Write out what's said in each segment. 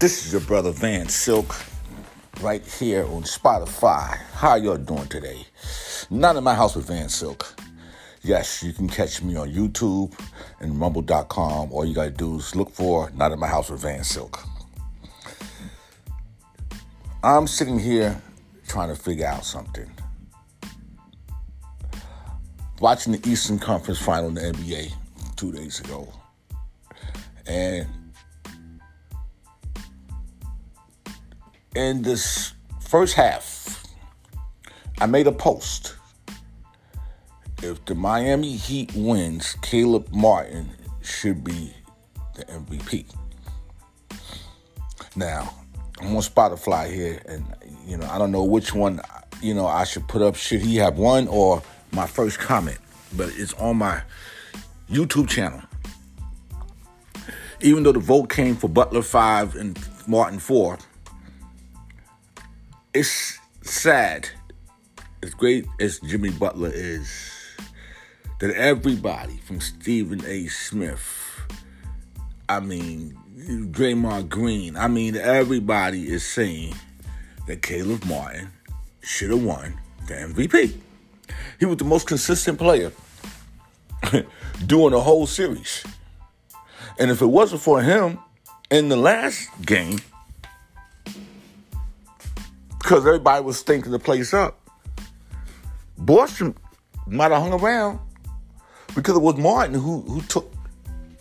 This is your brother Van Silk right here on Spotify. How y'all doing today? Not in my house with Van Silk. Yes, you can catch me on YouTube and rumble.com. All you gotta do is look for Not in My House with Van Silk. I'm sitting here trying to figure out something. Watching the Eastern Conference Final in the NBA two days ago. And in this first half, I made a post. If the Miami Heat wins, Caleb Martin should be the MVP. Now, I'm on Spotify here, and you know I don't know which one you know I should put up. Should he have one or my first comment? But it's on my YouTube channel. Even though the vote came for Butler five and Martin four, it's sad, as great as Jimmy Butler is, that everybody from Stephen A. Smith, I mean, Draymond Green, I mean, everybody is saying that Caleb Martin should have won the MVP. He was the most consistent player during the whole series. And if it wasn't for him in the last game, because everybody was stinking the place up. Boston might have hung around because it was Martin who who took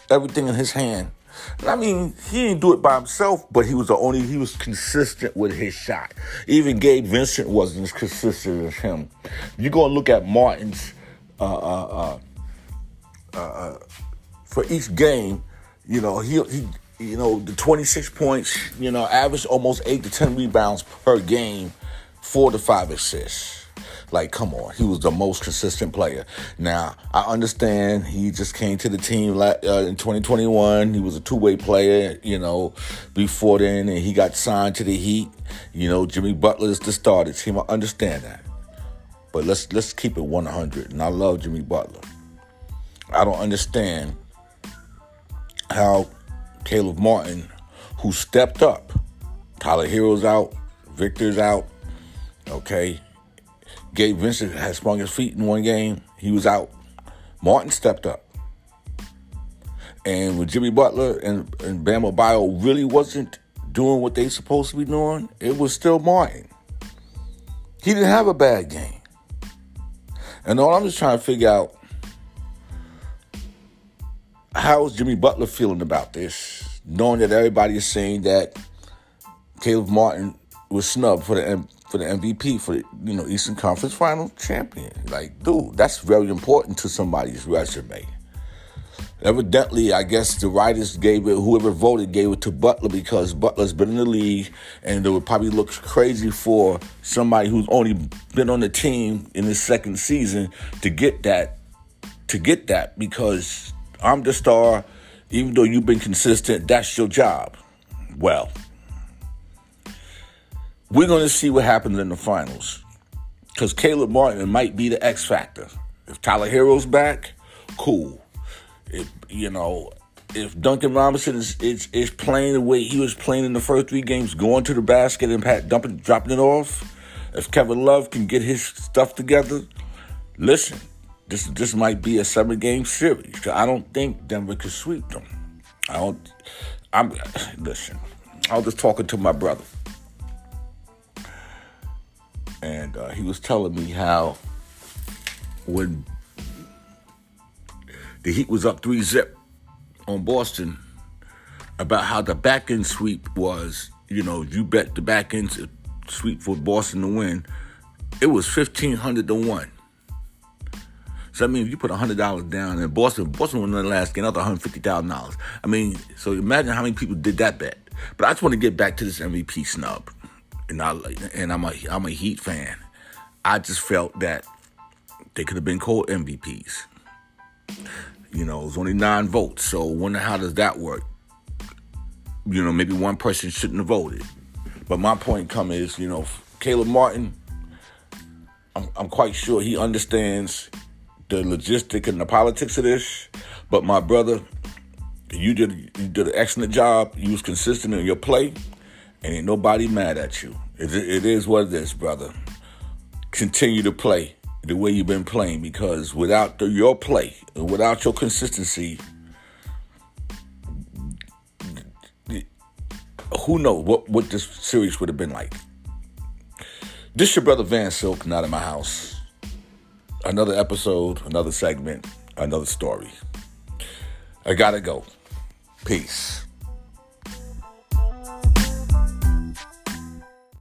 everything in his hand. And I mean, he didn't do it by himself, but he was the only he was consistent with his shot. Even Gabe Vincent wasn't as consistent as him. You go and look at Martin's uh, uh, uh, uh for each game. You know, he he you know, the 26 points, you know, average almost 8 to 10 rebounds per game, 4 to 5 assists. Like, come on, he was the most consistent player. Now, I understand he just came to the team uh, in 2021. He was a two way player, you know, before then, and he got signed to the Heat. You know, Jimmy Butler is the starter team. I understand that. But let's let's keep it 100. And I love Jimmy Butler. I don't understand how Caleb Martin, who stepped up. Tyler Herro's out, Victor's out. Okay. Gabe Vincent has sprung his feet in one game. He was out. Martin stepped up. And when Jimmy Butler and, and Bam Adebayo really wasn't doing what they supposed to be doing, it was still Martin. He didn't have a bad game. And all I'm just trying to figure out how's Jimmy Butler feeling about this, knowing that everybody is saying that Caleb Martin was snubbed for the for the MVP for the you know Eastern Conference Final champion. Like, dude, that's very important to somebody's resume. Evidently, I guess the writers gave it, whoever voted gave it to Butler because Butler's been in the league, and it would probably look crazy for somebody who's only been on the team in his second season to get that, to get that because I'm the star. Even though you've been consistent, that's your job. Well, we're going to see what happens in the finals. Because Caleb Martin might be the X factor. If Tyler Herro's back, cool. If, you know, if Duncan Robinson is, is, is playing the way he was playing in the first three games, going to the basket and pat, dumping, dropping it off, if Kevin Love can get his stuff together, listen, this this might be a seven game series. I don't think Denver could sweep them. I don't. I'm listen. I was just talking to my brother, and uh, he was telling me how when the Heat was up three zip on Boston, about how the back end sweep was. You know, you bet the back end sweep for Boston to win. It was fifteen hundred to one. So I mean, if you put hundred dollars down and Boston, Boston won the last game, another hundred fifty thousand dollars. I mean, so imagine how many people did that bet. But I just want to get back to this MVP snub, and I and I'm a I'm a Heat fan. I just felt that they could have been called MVPs. You know, it was only nine votes, so wonder how does that work? You know, maybe one person shouldn't have voted. But my point come is, you know, Caleb Martin. I'm, I'm quite sure he understands the logistic and the politics of this, but my brother, You did you did an excellent job. You was consistent in your play, and ain't nobody mad at you. It, it is what it is, brother. Continue to play the way you've been playing because without the, your play, without your consistency, who knows what, what this series would have been like. This your brother Van Silk, not in my house. Another episode, another segment, another story. I gotta go. Peace.